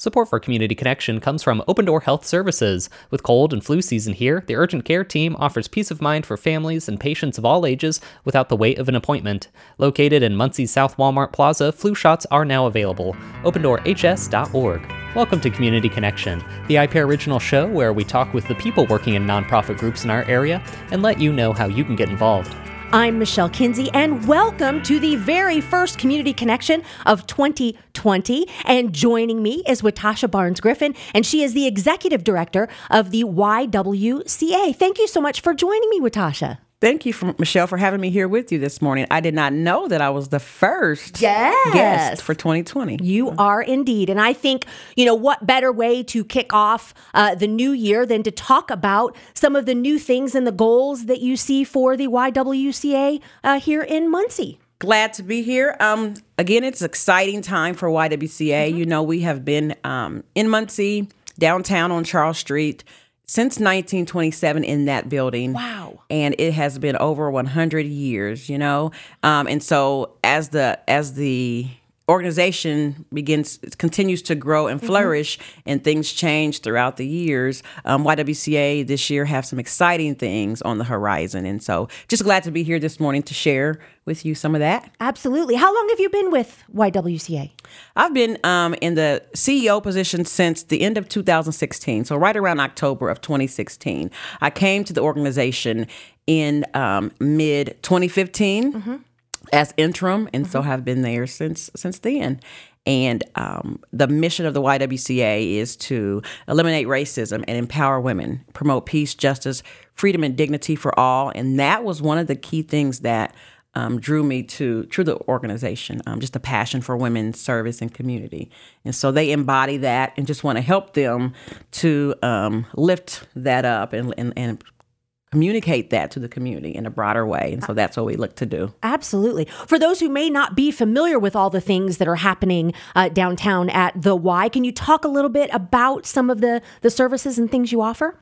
Support for Community Connection comes from Open Door Health Services. With cold and flu season here, the urgent care team offers peace of mind for families and patients of all ages without the wait of an appointment. Located in Muncie's South Walmart Plaza, flu shots are now available. OpenDoorHS.org. Welcome to Community Connection, the IPR original show where we talk with the people working in nonprofit groups in our area and let you know how you can get involved. I'm Michelle Kinsey, and welcome to the very first Community Connection of 2020. And joining me is Watasha Barnes Griffin, and she is the executive director of the YWCA. Thank you so much for joining me, Watasha. Thank you, for, Michelle, for having me here with you this morning. I did not know that I was the first yes. guest for 2020. You are indeed. And I think, you know, what better way to kick off uh, the new year than to talk about some of the new things and the goals that you see for the YWCA uh, here in Muncie? Glad to be here. Um, again, it's an exciting time for YWCA. Mm-hmm. You know, we have been um, in Muncie, downtown on Charles Street since 1927 in that building. Wow. And it has been over 100 years, you know. Um, and so as the as the organization begins continues to grow and mm-hmm. flourish mm-hmm. and things change throughout the years. Um, ywca this year have some exciting things on the horizon and so just glad to be here this morning to share with you some of that. Absolutely. How long have you been with ywca i've been um, in the ceo position since the end of 2016 so right around october of 2016 i came to the organization in um, mid 2015 mm-hmm as interim, and mm-hmm. so have been there since since then. And um, the mission of the YWCA is to eliminate racism and empower women, promote peace, justice, freedom, and dignity for all. And that was one of the key things that um, drew me to to the organization. Um, just a passion for women's service and community, and so they embody that, and just want to help them to um, lift that up and, and and communicate that to the community in a broader way. And so that's what we look to do. Absolutely. For those who may not be familiar with all the things that are happening uh, downtown at the Y, can you talk a little bit about some of the, the services and things you offer?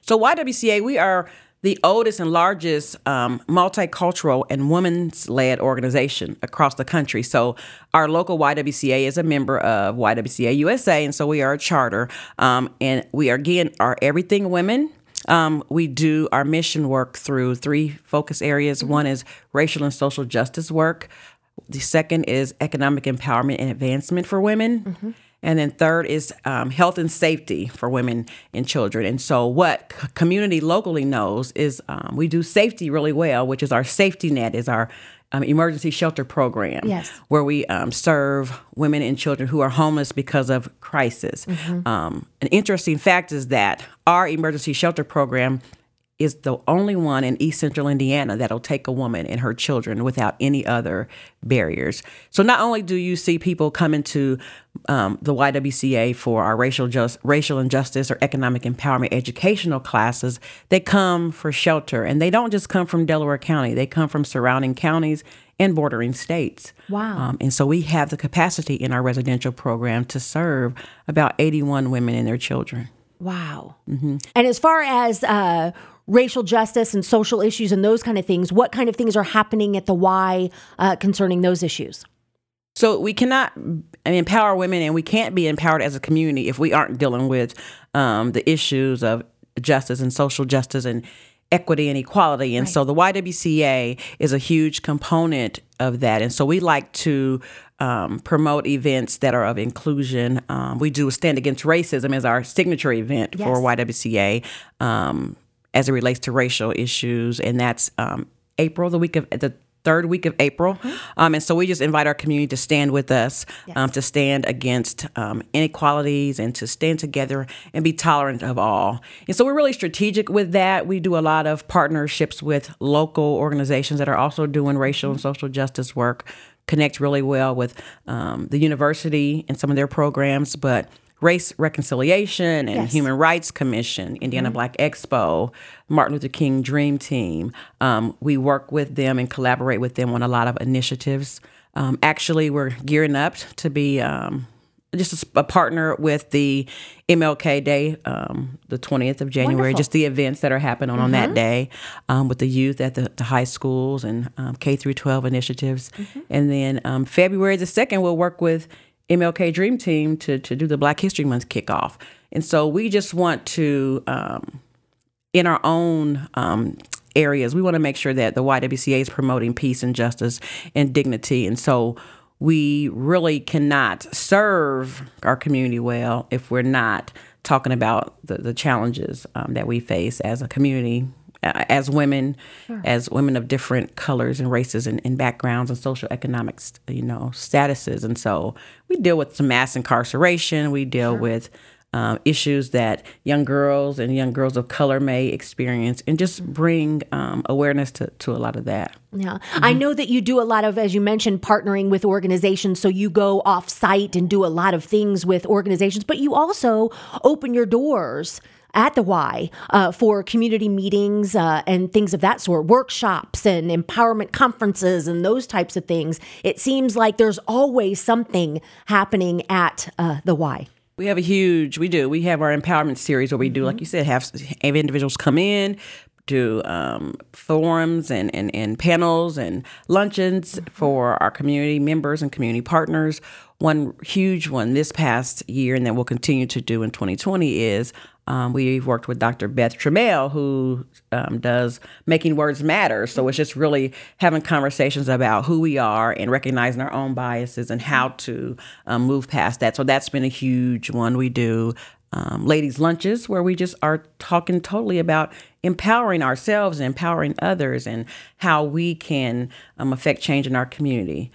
So, YWCA, we are the oldest and largest um, multicultural and women's led organization across the country. So, our local YWCA is a member of YWCA USA, and so we are a charter. Um, and we are, again, are everything women um, we do our mission work through three focus areas. Mm-hmm. One is racial and social justice work. The second is economic empowerment and advancement for women. Mm-hmm. And then third is um, health and safety for women and children. And so, what c- community locally knows is um, we do safety really well, which is our safety net, is our um, emergency shelter program, yes. where we um, serve women and children who are homeless because of crisis. Mm-hmm. Um, an interesting fact is that our emergency shelter program is the only one in East Central Indiana that'll take a woman and her children without any other barriers. So not only do you see people coming to um, the YWCA for our racial just racial injustice or economic empowerment educational classes, they come for shelter, and they don't just come from Delaware County; they come from surrounding counties and bordering states. Wow! Um, and so we have the capacity in our residential program to serve about 81 women and their children. Wow! Mm-hmm. And as far as uh, racial justice and social issues and those kind of things, what kind of things are happening at the Y uh, concerning those issues? So we cannot empower women, and we can't be empowered as a community if we aren't dealing with um, the issues of justice and social justice and equity and equality. And right. so the YWCA is a huge component of that. And so we like to um, promote events that are of inclusion. Um, we do Stand Against Racism as our signature event yes. for YWCA. Um, as it relates to racial issues, and that's um, April, the week of the third week of April. Mm-hmm. Um, and so we just invite our community to stand with us, yes. um, to stand against um, inequalities and to stand together and be tolerant of all. And so we're really strategic with that. We do a lot of partnerships with local organizations that are also doing racial mm-hmm. and social justice work, connect really well with um, the university and some of their programs, but Race Reconciliation and yes. Human Rights Commission, Indiana mm-hmm. Black Expo, Martin Luther King Dream Team. Um, we work with them and collaborate with them on a lot of initiatives. Um, actually, we're gearing up to be um, just a, a, partner with the MLK Day, um, the 20th of January, Wonderful. just the events that are happening mm-hmm. on that mm-hmm. day um, with the youth at the, the high schools and um, K through 12 initiatives. Mm-hmm. And then um, February the 2nd, we'll work with MLK Dream Team to to do the Black History Month kickoff, and so we just want to, um, in our own um, areas, we want to make sure that the YWCA is promoting peace and justice and dignity, and so we really cannot serve our community well if we're not talking about the, the challenges um, that we face as a community uh, as women, sure. as women of different colors and races and, and backgrounds and social economic, you know, statuses. And so we deal with some mass incarceration. We deal sure. with um, issues that young girls and young girls of color may experience and just bring um, awareness to, to a lot of that. Yeah. Mm-hmm. I know that you do a lot of, as you mentioned, partnering with organizations. So you go off site and do a lot of things with organizations, but you also open your doors at the Y uh, for community meetings uh, and things of that sort, workshops and empowerment conferences and those types of things. It seems like there's always something happening at uh, the Y. We have a huge, we do. We have our empowerment series where we do, mm-hmm. like you said, have, have individuals come in, do um, forums and, and, and panels and luncheons mm-hmm. for our community members and community partners. One huge one this past year, and that we'll continue to do in 2020, is um, we've worked with Dr. Beth Trammell, who um, does Making Words Matter. So it's just really having conversations about who we are and recognizing our own biases and how to um, move past that. So that's been a huge one. We do um, ladies' lunches where we just are talking totally about empowering ourselves and empowering others and how we can um, affect change in our community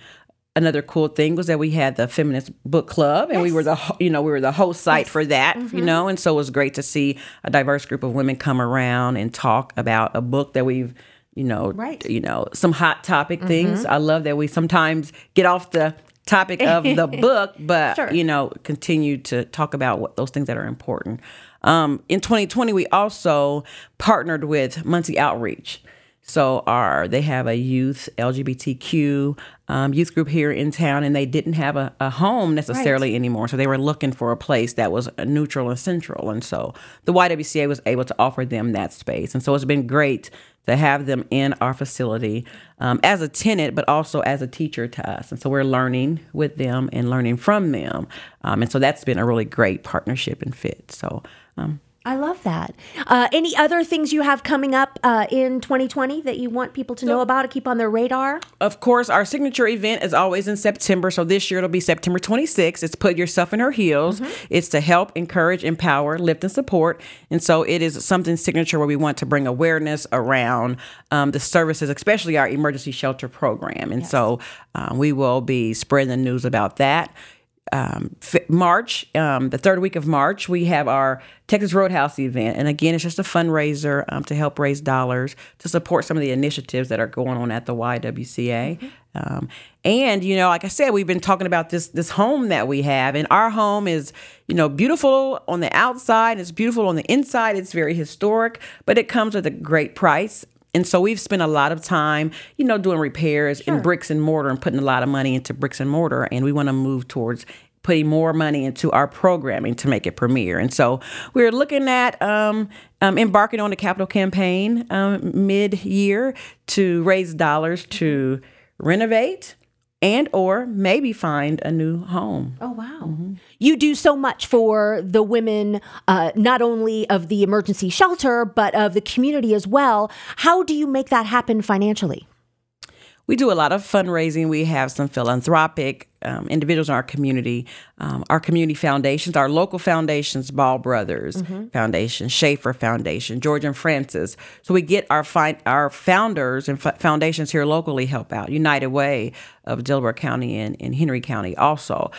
another cool thing was that we had the feminist book club and yes. we were the you know we were the host site yes. for that mm-hmm. you know and so it was great to see a diverse group of women come around and talk about a book that we've you know right. you know some hot topic mm-hmm. things i love that we sometimes get off the topic of the book but sure. you know continue to talk about what those things that are important um, in 2020 we also partnered with muncie outreach so our they have a youth LGBTQ um, youth group here in town, and they didn't have a, a home necessarily right. anymore. So they were looking for a place that was neutral and central, and so the YWCA was able to offer them that space. And so it's been great to have them in our facility um, as a tenant, but also as a teacher to us. And so we're learning with them and learning from them. Um, and so that's been a really great partnership and fit. So um, I love that. Uh, any other things you have coming up uh, in 2020 that you want people to know about to keep on their radar? Of course, our signature event is always in September. So this year it'll be September 26th. It's Put Yourself in Her Heels. Mm-hmm. It's to help, encourage, empower, lift, and support. And so it is something signature where we want to bring awareness around um, the services, especially our emergency shelter program. And yes. so um, we will be spreading the news about that um, March, um, the third week of March, we have our Texas Roadhouse event. And again, it's just a fundraiser um, to help raise dollars to support some of the initiatives that are going on at the YWCA. Um, and you know, like I said, we've been talking about this this home that we have, and our home is you know beautiful on the outside, it's beautiful on the inside, it's very historic, but it comes with a great price. And so we've spent a lot of time, you know, doing repairs sure. in bricks and mortar and putting a lot of money into bricks and mortar. And we want to move towards putting more money into our programming to make it premiere. And so we're looking at um, um, embarking on a capital campaign um, mid year to raise dollars to renovate and or maybe find a new home. Oh wow. Mm-hmm. You do so much for the women uh, not only of the emergency shelter but of the community as well. How do you make that happen financially? We do a lot of fundraising. We have some philanthropic um, individuals in our community, um, our community foundations, our local foundations, Ball Brothers mm-hmm. Foundation, Schaefer Foundation, George and Frances. So we get our fi- our founders and f- foundations here locally help out. United Way of Delaware County and, and Henry County also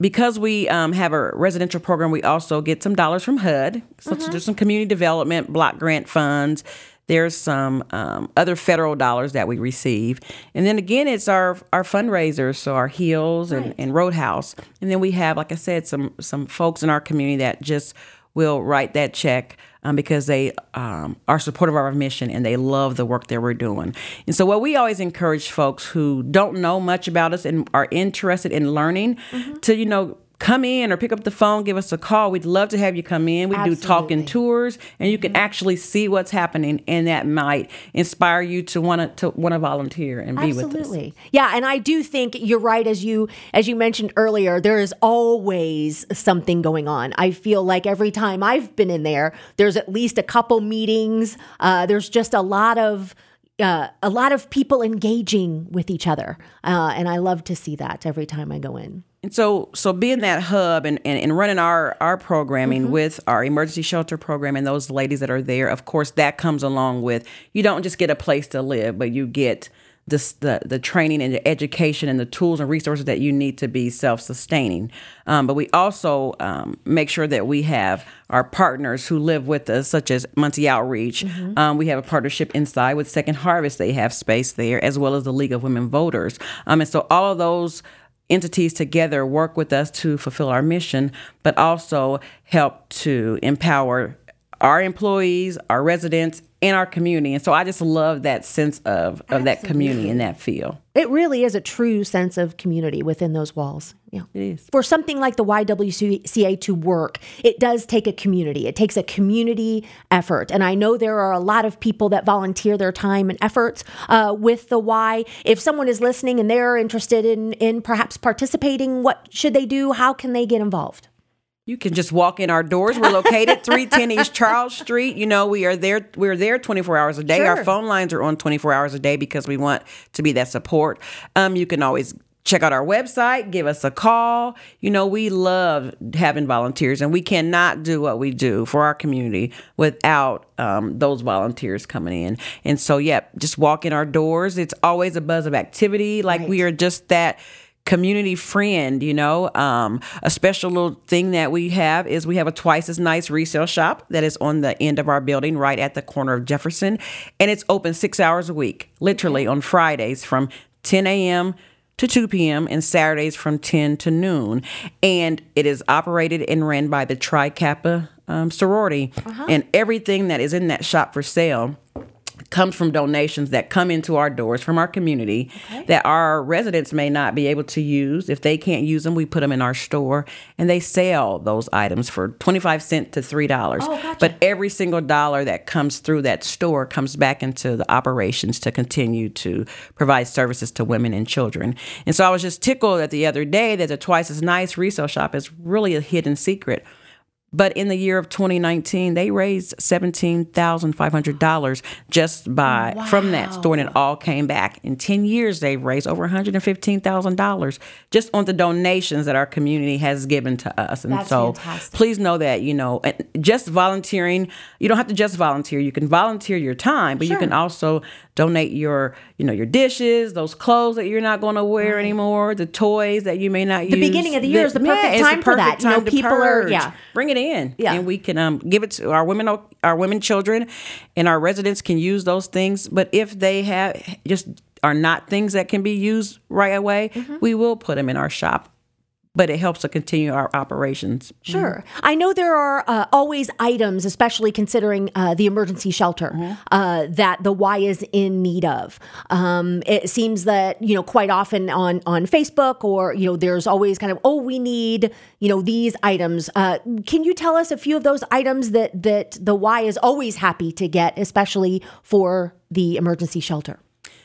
because we um, have a residential program, we also get some dollars from HUD. So mm-hmm. there's some community development block grant funds. There's some um, other federal dollars that we receive, and then again, it's our our fundraisers, so our Heels and, right. and Roadhouse, and then we have, like I said, some some folks in our community that just will write that check um, because they um, are supportive of our mission and they love the work that we're doing. And so, what we always encourage folks who don't know much about us and are interested in learning mm-hmm. to, you know, come in or pick up the phone, give us a call. We'd love to have you come in. We do talking tours, and you can actually see what's happening, and that might inspire you to want to want to volunteer and be with us. Absolutely. Yeah, and I do think you're right as you as you mentioned earlier, there is always something going on. I feel like every time I've been in there, there's at least a couple meetings. Uh, there's just a lot of uh, a lot of people engaging with each other, uh, and I love to see that every time I go in. And so, so being that hub and, and, and running our, our programming Mm-hmm. with our emergency shelter program and those ladies that are there, of course, that comes along with you don't just get a place to live, but you get this, the, the training and the education and the tools and resources that you need to be self sustaining. Um, but we also um, make sure that we have our partners who live with us, such as Muncie Outreach. Um, we have a partnership inside with Second Harvest, they have space there, as well as the League of Women Voters. Um, and so all of those entities together work with us to fulfill our mission, but also help to empower our employees, our residents, and our community. And so I just love that sense of, of that community and that feel. It really is a true sense of community within those walls. Yeah. It is. For something like the YWCA to work, it does take a community. It takes a community effort. And I know there are a lot of people that volunteer their time and efforts uh, with the Y. If someone is listening and they're interested in, in perhaps participating, what should they do? How can they get involved? You can just walk in our doors. We're located 310 East Charles Street. You know, we are there we're there 24 hours a day. Sure. Our phone lines are on 24 hours a day because we want to be that support. Um, you can always check out our website, give us a call. You know, we love having volunteers and we cannot do what we do for our community without um, those volunteers coming in. And so, yeah, just walk in our doors. It's always a buzz of activity. Like we are just that community friend, you know. Um, a special little thing that we have is we have a twice as nice resale shop that is on the end of our building, right at the corner of Jefferson. And it's open six hours a week, literally on Fridays from 10 a.m. to 2 p.m. and Saturdays from 10 to noon. And it is operated and ran by the Tri Kappa um, sorority. And everything that is in that shop for sale comes from donations that come into our doors from our community that our residents may not be able to use. If they can't use them, we put them in our store and they sell those items for 25 cents to $3. But every single dollar that comes through that store comes back into the operations to continue to provide services to women and children. And so I was just tickled that the other day that the Twice as Nice resale shop is really a hidden secret. But in the year of 2019, they raised $17,500 just by from that store, and it all came back. In 10 years, they've raised over $115,000 just on the donations that our community has given to us. And That's so fantastic. please know that, you know, just volunteering, you don't have to just volunteer. You can volunteer your time, but you can also donate your, you know, your dishes, those clothes that you're not going to wear anymore, the toys that you may not use. The beginning of the year is the perfect it's time for that. You know, to people are- yeah. Bring it in, Yeah. and we can um, give it to our women, our women children, and our residents can use those things. But if they have just are not things that can be used right away, Mm-hmm. we will put them in our shop. But it helps to continue our operations. Sure. I know there are uh, always items, especially considering uh, the emergency shelter, uh, that the Y is in need of. Um, it seems that, you know, quite often on, on Facebook or, you know, there's always kind of, oh, we need, you know, these items. Uh, can you tell us a few of those items that, that the Y is always happy to get, especially for the emergency shelter?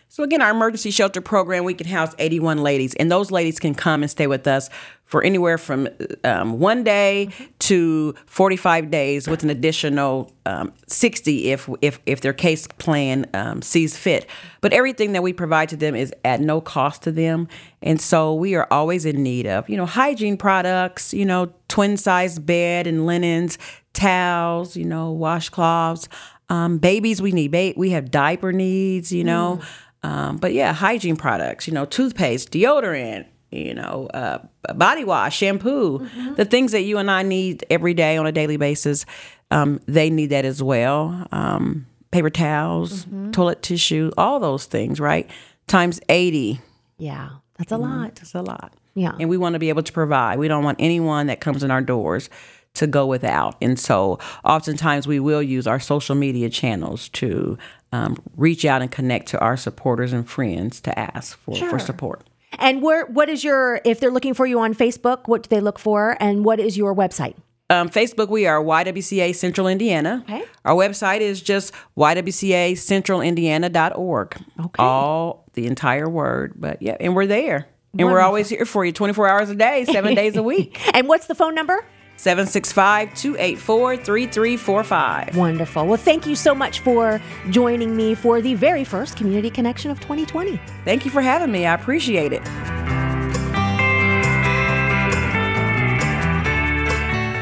So again, our emergency shelter program, we can house 81 ladies, and those ladies can come and stay with us for anywhere from um, one day to 45 days, with an additional um, 60 if if if their case plan um, sees fit. But everything that we provide to them is at no cost to them, and so we are always in need of you know hygiene products, you know twin size bed and linens, towels, you know washcloths. Um, babies, we need ba- we have diaper needs, you know. Um, but yeah, hygiene products, you know, toothpaste, deodorant, you know, uh, body wash, shampoo, the things that you and I need every day on a daily basis, um, they need that as well. Um, paper towels, toilet tissue, all those things, right? Times 80. Yeah, that's a lot. That's a lot. Yeah. And we want to be able to provide. We don't want anyone that comes in our doors to go without. And so oftentimes we will use our social media channels to um, reach out and connect to our supporters and friends to ask for, for support. And where what is your if they're looking for you on Facebook, what do they look for and what is your website? Um, Facebook, we are YWCA Central Indiana. Okay. Our website is just ywcacentralindiana.org. Okay. All the entire word, but yeah, and we're there. And we're always here for you 24 hours a day, seven days a week. And what's the phone number? 765 284 3345. Wonderful. Well, thank you so much for joining me for the very first Community Connection of 2020. Thank you for having me. I appreciate it.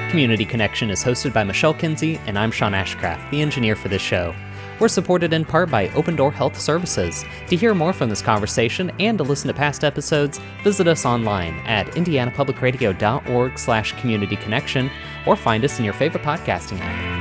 Community Connection is hosted by Michelle Kinsey, and I'm Sean Ashcraft, the engineer for this show. We're supported in part by Open Door Health Services. To hear more from this conversation and to listen to past episodes, visit us online at indianapublicradio.org slash or find us in your favorite podcasting app.